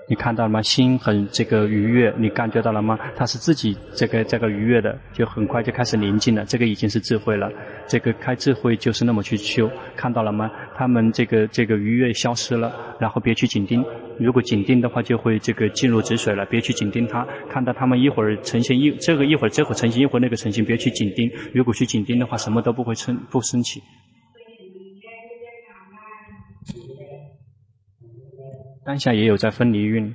你看到了吗？心很这个愉悦，你感觉到了吗？他是自己这个这个愉悦的，就很快就开始宁静了。这个已经是智慧了。这个开智慧就是那么去修，看到了吗？他们这个这个愉悦消失了，然后别去紧盯。如果紧盯的话，就会这个进入止水了。别去紧盯它，看到他们一会儿呈现一这个一会儿这会儿呈现一会儿那个呈现，别去紧盯。如果去紧盯的话，什么都不会生不升起。当下也有在分离运，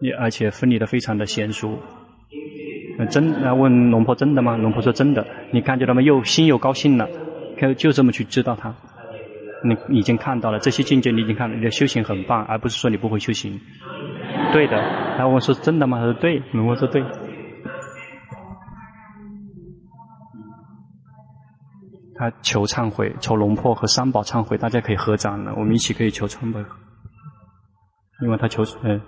也而且分离的非常的娴熟。真，那问龙婆真的吗？龙婆说真的。你感觉到吗？又心又高兴了，就就这么去知道它。你已经看到了这些境界，你已经看了，你的修行很棒，而不是说你不会修行。对的。然后我说真的吗？他说对。龙婆说对。他求忏悔，求龙婆和三宝忏悔，大家可以合掌了，我们一起可以求忏悔。因为他求，呃，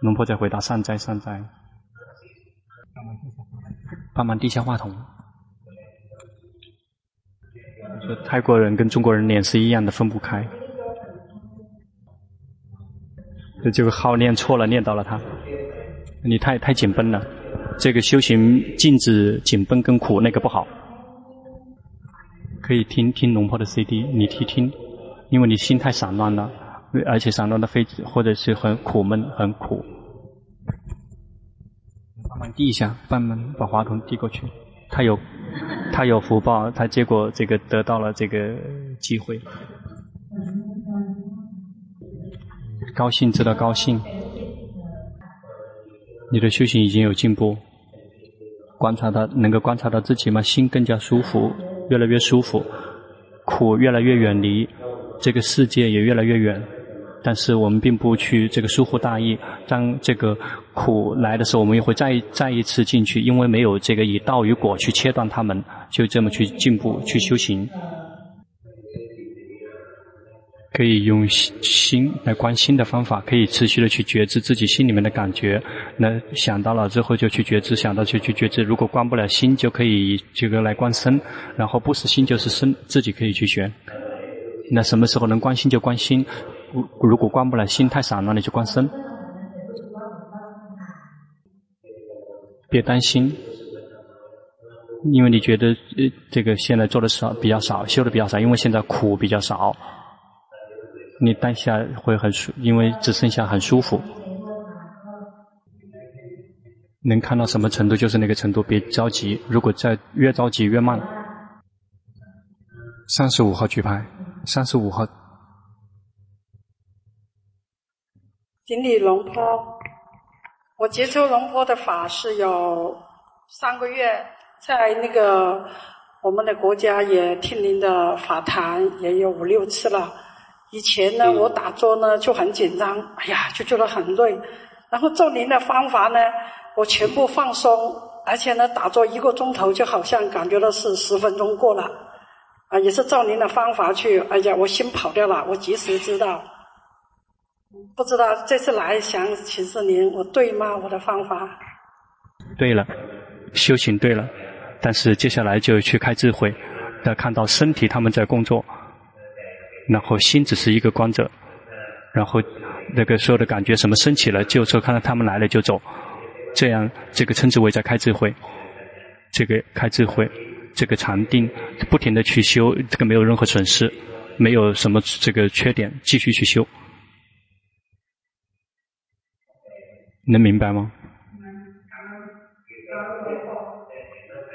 龙婆在回答善哉善哉，帮忙递下话筒。说泰国人跟中国人脸是一样的，分不开。这这个号念错了，念到了他，你太太紧绷了。这个修行禁止紧绷跟苦，那个不好。可以听听龙婆的 CD，你听听，因为你心太散乱了。而且散乱的非，或者是很苦闷、很苦。帮忙递一下，帮忙把话筒递过去。他有，他有福报，他结果这个得到了这个机会。高兴，知道高兴。你的修行已经有进步。观察到，能够观察到自己吗？心更加舒服，越来越舒服，苦越来越远离，这个世界也越来越远。但是我们并不去这个疏忽大意，当这个苦来的时候，我们也会再再一次进去，因为没有这个以道与果去切断他们，就这么去进步去修行。可以用心来观心的方法，可以持续的去觉知自己心里面的感觉。那想到了之后就去觉知，想到就去觉知。如果观不了心，就可以这个来观身，然后不是心就是身，自己可以去学。那什么时候能观心就观心。如果观不了，心太散了，你就观身。别担心，因为你觉得呃，这个现在做的少，比较少，修的比较少，因为现在苦比较少。你当下会很舒，因为只剩下很舒服。能看到什么程度就是那个程度，别着急。如果再越着急越慢。三十五号举牌，三十五号。顶礼龙坡，我接触龙坡的法是有三个月，在那个我们的国家也听您的法谈也有五六次了。以前呢，我打坐呢就很紧张，哎呀，就觉得很累。然后做您的方法呢，我全部放松，而且呢，打坐一个钟头就好像感觉到是十分钟过了，啊，也是照您的方法去，哎呀，我心跑掉了，我及时知道。不知道这次来想请示您，我对吗？我的方法？对了，修行对了，但是接下来就去开智慧，要看到身体他们在工作，然后心只是一个观者，然后那个所有的感觉什么升起了，就说看到他们来了就走，这样这个称之为在开智慧，这个开智慧，这个禅定不停的去修，这个没有任何损失，没有什么这个缺点，继续去修。能明白吗？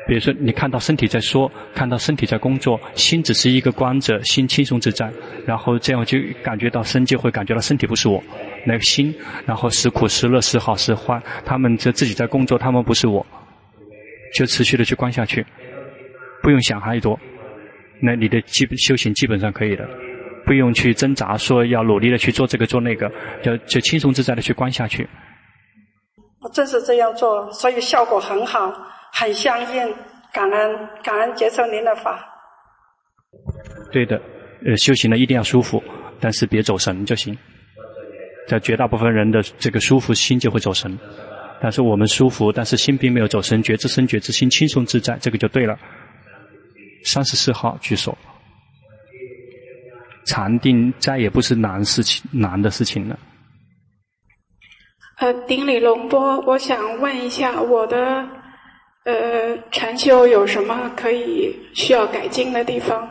比如说，你看到身体在说，看到身体在工作，心只是一个观者，心轻松自在，然后这样就感觉到身就会感觉到身体不是我，那个心，然后时苦时乐时好时坏，他们就自己在工作，他们不是我，就持续的去观下去，不用想太多，那你的基本修行基本上可以的，不用去挣扎说要努力的去做这个做那个，就就轻松自在的去观下去。正是这样做，所以效果很好，很相应。感恩感恩接受您的法。对的，呃，修行呢一定要舒服，但是别走神就行。在绝大部分人的这个舒服心就会走神，但是我们舒服，但是心并没有走神，觉知身觉知心轻松自在，这个就对了。三十四号举手。禅定再也不是难事情难的事情了。呃，顶礼龙波，我想问一下，我的呃禅修有什么可以需要改进的地方？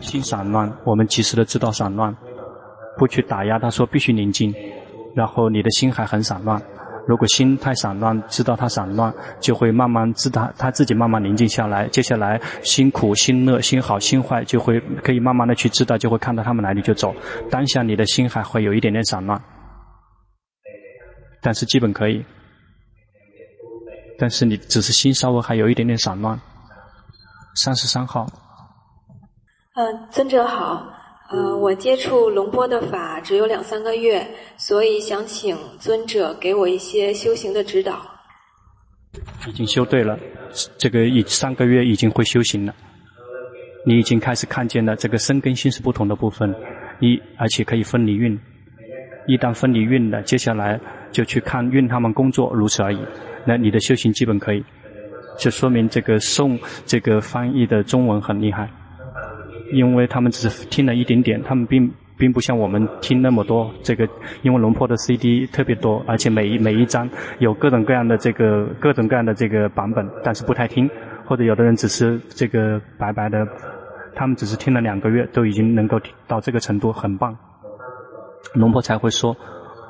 心散乱，我们及时的知道散乱，不去打压他，说必须宁静，然后你的心还很散乱。如果心太散乱，知道它散乱，就会慢慢知道他自己慢慢宁静下来。接下来心苦、心乐、心好、心坏，就会可以慢慢的去知道，就会看到他们来你就走。当下你的心还会有一点点散乱，但是基本可以。但是你只是心稍微还有一点点散乱。三十三号。嗯，尊者好。呃，我接触龙波的法只有两三个月，所以想请尊者给我一些修行的指导。已经修对了，这个已三个月已经会修行了。你已经开始看见了，这个身跟心是不同的部分，一而且可以分离运。一旦分离运了，接下来就去看运他们工作，如此而已。那你的修行基本可以，就说明这个宋这个翻译的中文很厉害。因为他们只是听了一点点，他们并并不像我们听那么多。这个因为龙坡的 CD 特别多，而且每一每一张有各种各样的这个各种各样的这个版本，但是不太听。或者有的人只是这个白白的，他们只是听了两个月，都已经能够到这个程度，很棒。龙坡才会说，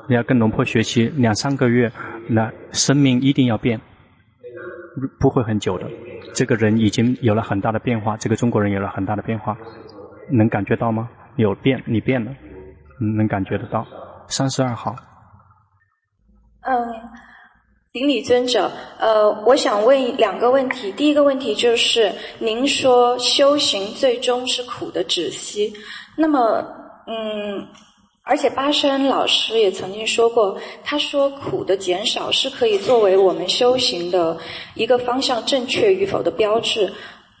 你要跟龙坡学习两三个月，那生命一定要变，不会很久的。这个人已经有了很大的变化，这个中国人有了很大的变化，能感觉到吗？有变，你变了，能感觉得到。三十二号。嗯，顶礼尊者，呃，我想问两个问题。第一个问题就是，您说修行最终是苦的止息，那么，嗯。而且巴山老师也曾经说过，他说苦的减少是可以作为我们修行的一个方向正确与否的标志。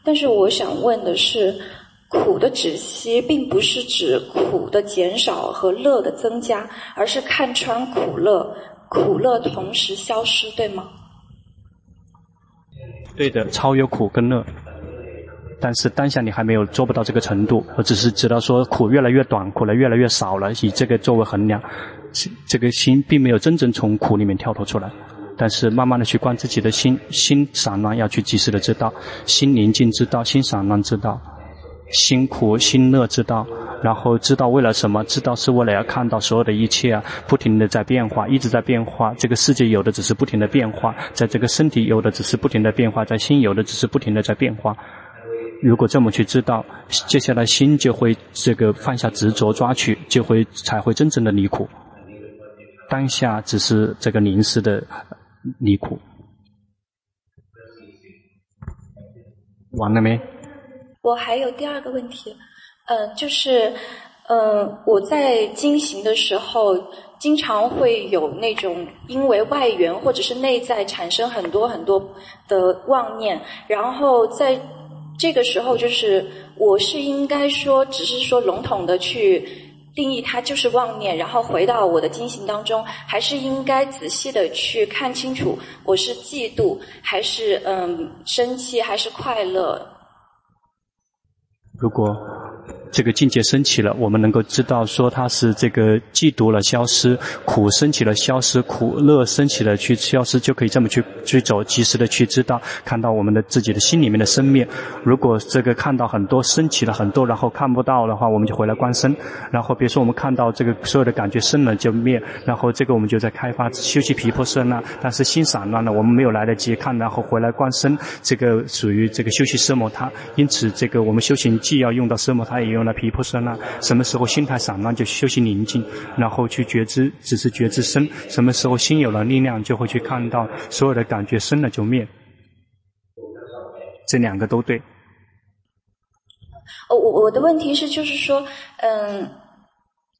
但是我想问的是，苦的止息并不是指苦的减少和乐的增加，而是看穿苦乐，苦乐同时消失，对吗？对的，超越苦跟乐。但是当下你还没有做不到这个程度，我只是知道说苦越来越短，苦来越来越少了，以这个作为衡量，这个心并没有真正从苦里面跳脱出来。但是慢慢的去观自己的心，心散乱要去及时的知道，心宁静知道，心散乱知道，心苦心乐知道，然后知道为了什么，知道是为了要看到所有的一切啊，不停的在变化，一直在变化。这个世界有的只是不停的变化，在这个身体有的只是不停的变化，在心有的只是不停的在变化。如果这么去知道，接下来心就会这个放下执着抓取，就会才会真正的离苦。当下只是这个临时的离苦。完了没？我还有第二个问题，嗯、就是嗯，我在经行的时候，经常会有那种因为外缘或者是内在产生很多很多的妄念，然后在这个时候，就是我是应该说，只是说笼统的去定义它就是妄念，然后回到我的经行当中，还是应该仔细的去看清楚，我是嫉妒还是嗯生气还是快乐？如果。这个境界升起了，我们能够知道说它是这个嫉妒了消失，苦升起了消失，苦乐升起了去消失，就可以这么去去走，及时的去知道，看到我们的自己的心里面的生灭。如果这个看到很多升起了很多，然后看不到的话，我们就回来观身。然后比如说我们看到这个所有的感觉生了就灭，然后这个我们就在开发修习毗婆舍那，但是心散乱了，我们没有来得及看，然后回来观身，这个属于这个修习奢摩他。因此这个我们修行既要用到奢摩他，也用。用了皮婆舍那，什么时候心态散乱就休息宁静，然后去觉知，只是觉知生。什么时候心有了力量，就会去看到所有的感觉生了就灭。这两个都对。哦，我我的问题是，就是说，嗯。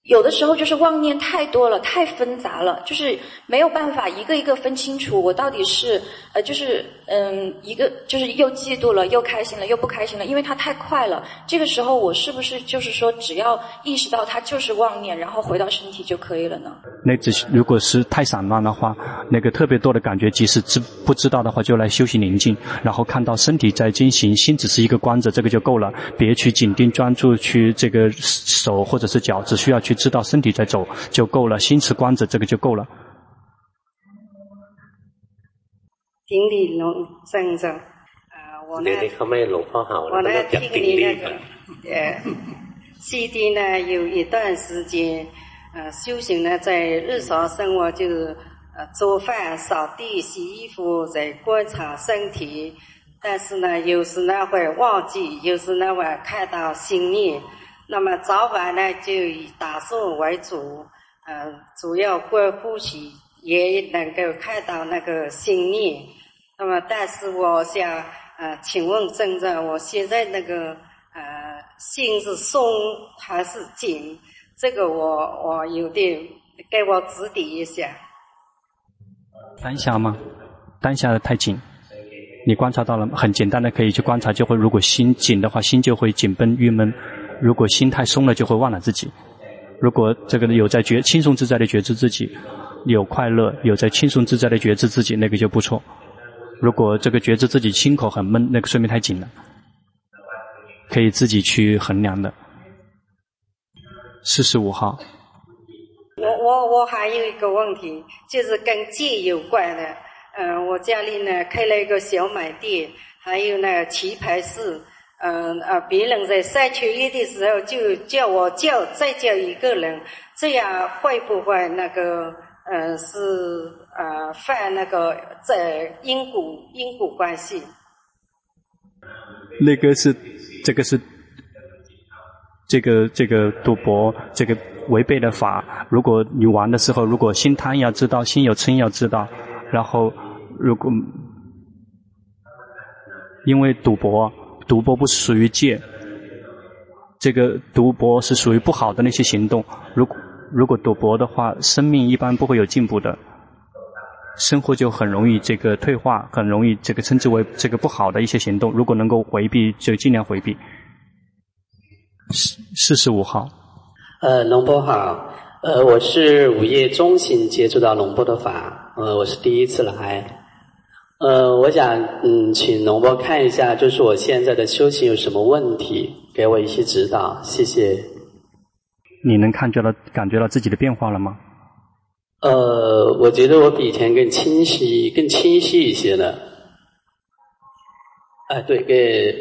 有的时候就是妄念太多了，太纷杂了，就是没有办法一个一个分清楚，我到底是呃，就是嗯，一个就是又嫉妒了，又开心了，又不开心了，因为它太快了。这个时候我是不是就是说，只要意识到它就是妄念，然后回到身体就可以了呢？那只是如果是太散乱的话，那个特别多的感觉，即使知不知道的话，就来休息宁静，然后看到身体在进行，心只是一个观者，这个就够了，别去紧盯专注去这个手或者是脚，只需要去。知道身体在走就够了，心持观者这个就够了。顶礼龙尊者，呃，我呢，我呢听你那个呃 CD 呢，有一段时间，呃，修行呢，在日常生活就是呃做饭、扫地、洗衣服，在观察身体，但是呢，有时呢会忘记，有时呢会看到心念。那么早晚呢，就以打坐为主，呃，主要观呼吸，也能够看到那个心念。那么，但是我想，呃，请问尊者，我现在那个呃心是松还是紧？这个我我有点给我指点一下。当下吗？当下的太紧，你观察到了吗？很简单的，可以去观察，就会如果心紧的话，心就会紧绷郁闷。如果心太松了，就会忘了自己。如果这个有在觉轻松自在的觉知自己，有快乐，有在轻松自在的觉知自己，那个就不错。如果这个觉知自己心口很闷，那个说明太紧了，可以自己去衡量的。四十五号。我我我还有一个问题，就是跟戒有关的。嗯、我家里呢开了一个小卖店，还有那棋牌室。嗯啊，别人在三缺一的时候就叫我叫再叫一个人，这样会不会那个嗯是呃犯那个在因果因果关系？那个是这个是这个这个赌博这个违背了法。如果你玩的时候，如果心贪要知道，心有嗔要知道，然后如果因为赌博。赌博不属于戒，这个赌博是属于不好的那些行动。如果如果赌博的话，生命一般不会有进步的，生活就很容易这个退化，很容易这个称之为这个不好的一些行动。如果能够回避，就尽量回避。四四十五号，呃，龙波好，呃，我是五月中旬接触到龙波的法，呃，我是第一次来。呃，我想嗯，请龙波看一下，就是我现在的修行有什么问题，给我一些指导，谢谢。你能看觉到、感觉到自己的变化了吗？呃，我觉得我比以前更清晰、更清晰一些了。哎，对，给，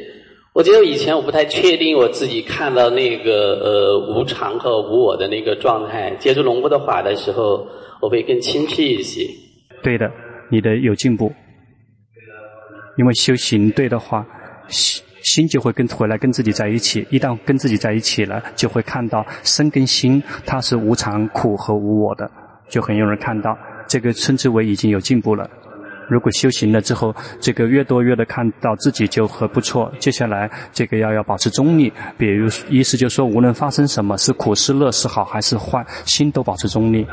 我觉得以前我不太确定我自己看到那个呃无常和无我的那个状态，接触龙波的法的时候，我会更清晰一些。对的，你的有进步。因为修行对的话，心心就会跟回来跟自己在一起。一旦跟自己在一起了，就会看到身跟心它是无常、苦和无我的，就很有人看到这个称之为已经有进步了。如果修行了之后，这个越多越的看到自己就很不错。接下来这个要要保持中立，比如意思就是说，无论发生什么，是苦是乐是好还是坏，心都保持中立，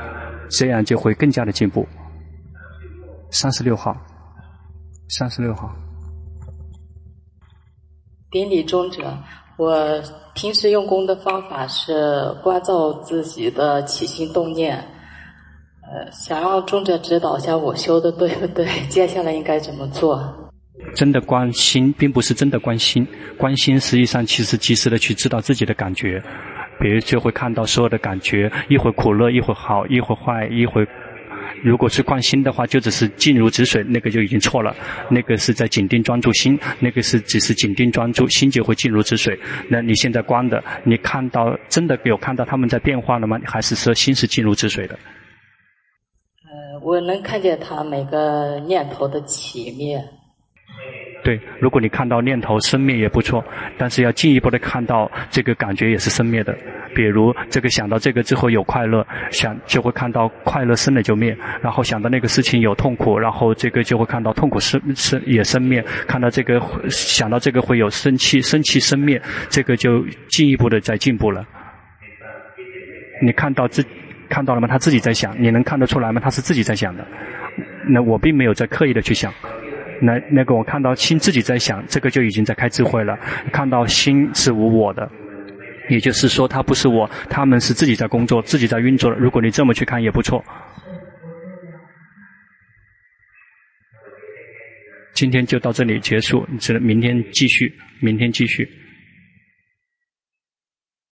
这样就会更加的进步。三十六号，三十六号。顶礼中者，我平时用功的方法是关照自己的起心动念，呃，想让中者指导一下我修的对不对？接下来应该怎么做？真的关心，并不是真的关心，关心实际上其实及时的去知道自己的感觉，比如就会看到所有的感觉，一会苦乐，一会好，一会坏，一会。如果是观心的话，就只是静如止水，那个就已经错了。那个是在紧盯专注心，那个是只是紧盯专注，心就会静如止水。那你现在观的，你看到真的有看到他们在变化了吗？还是说心是静如止水的？呃，我能看见他每个念头的起灭。对，如果你看到念头生灭也不错，但是要进一步的看到这个感觉也是生灭的。比如这个想到这个之后有快乐，想就会看到快乐生了就灭；然后想到那个事情有痛苦，然后这个就会看到痛苦生生也生灭。看到这个想到这个会有生气，生气生灭，这个就进一步的在进步了。你看到自看到了吗？他自己在想，你能看得出来吗？他是自己在想的。那我并没有在刻意的去想。那那个我看到心自己在想，这个就已经在开智慧了。看到心是无我的，也就是说他不是我，他们是自己在工作，自己在运作的。如果你这么去看也不错。今天就到这里结束，只能明天继续，明天继续。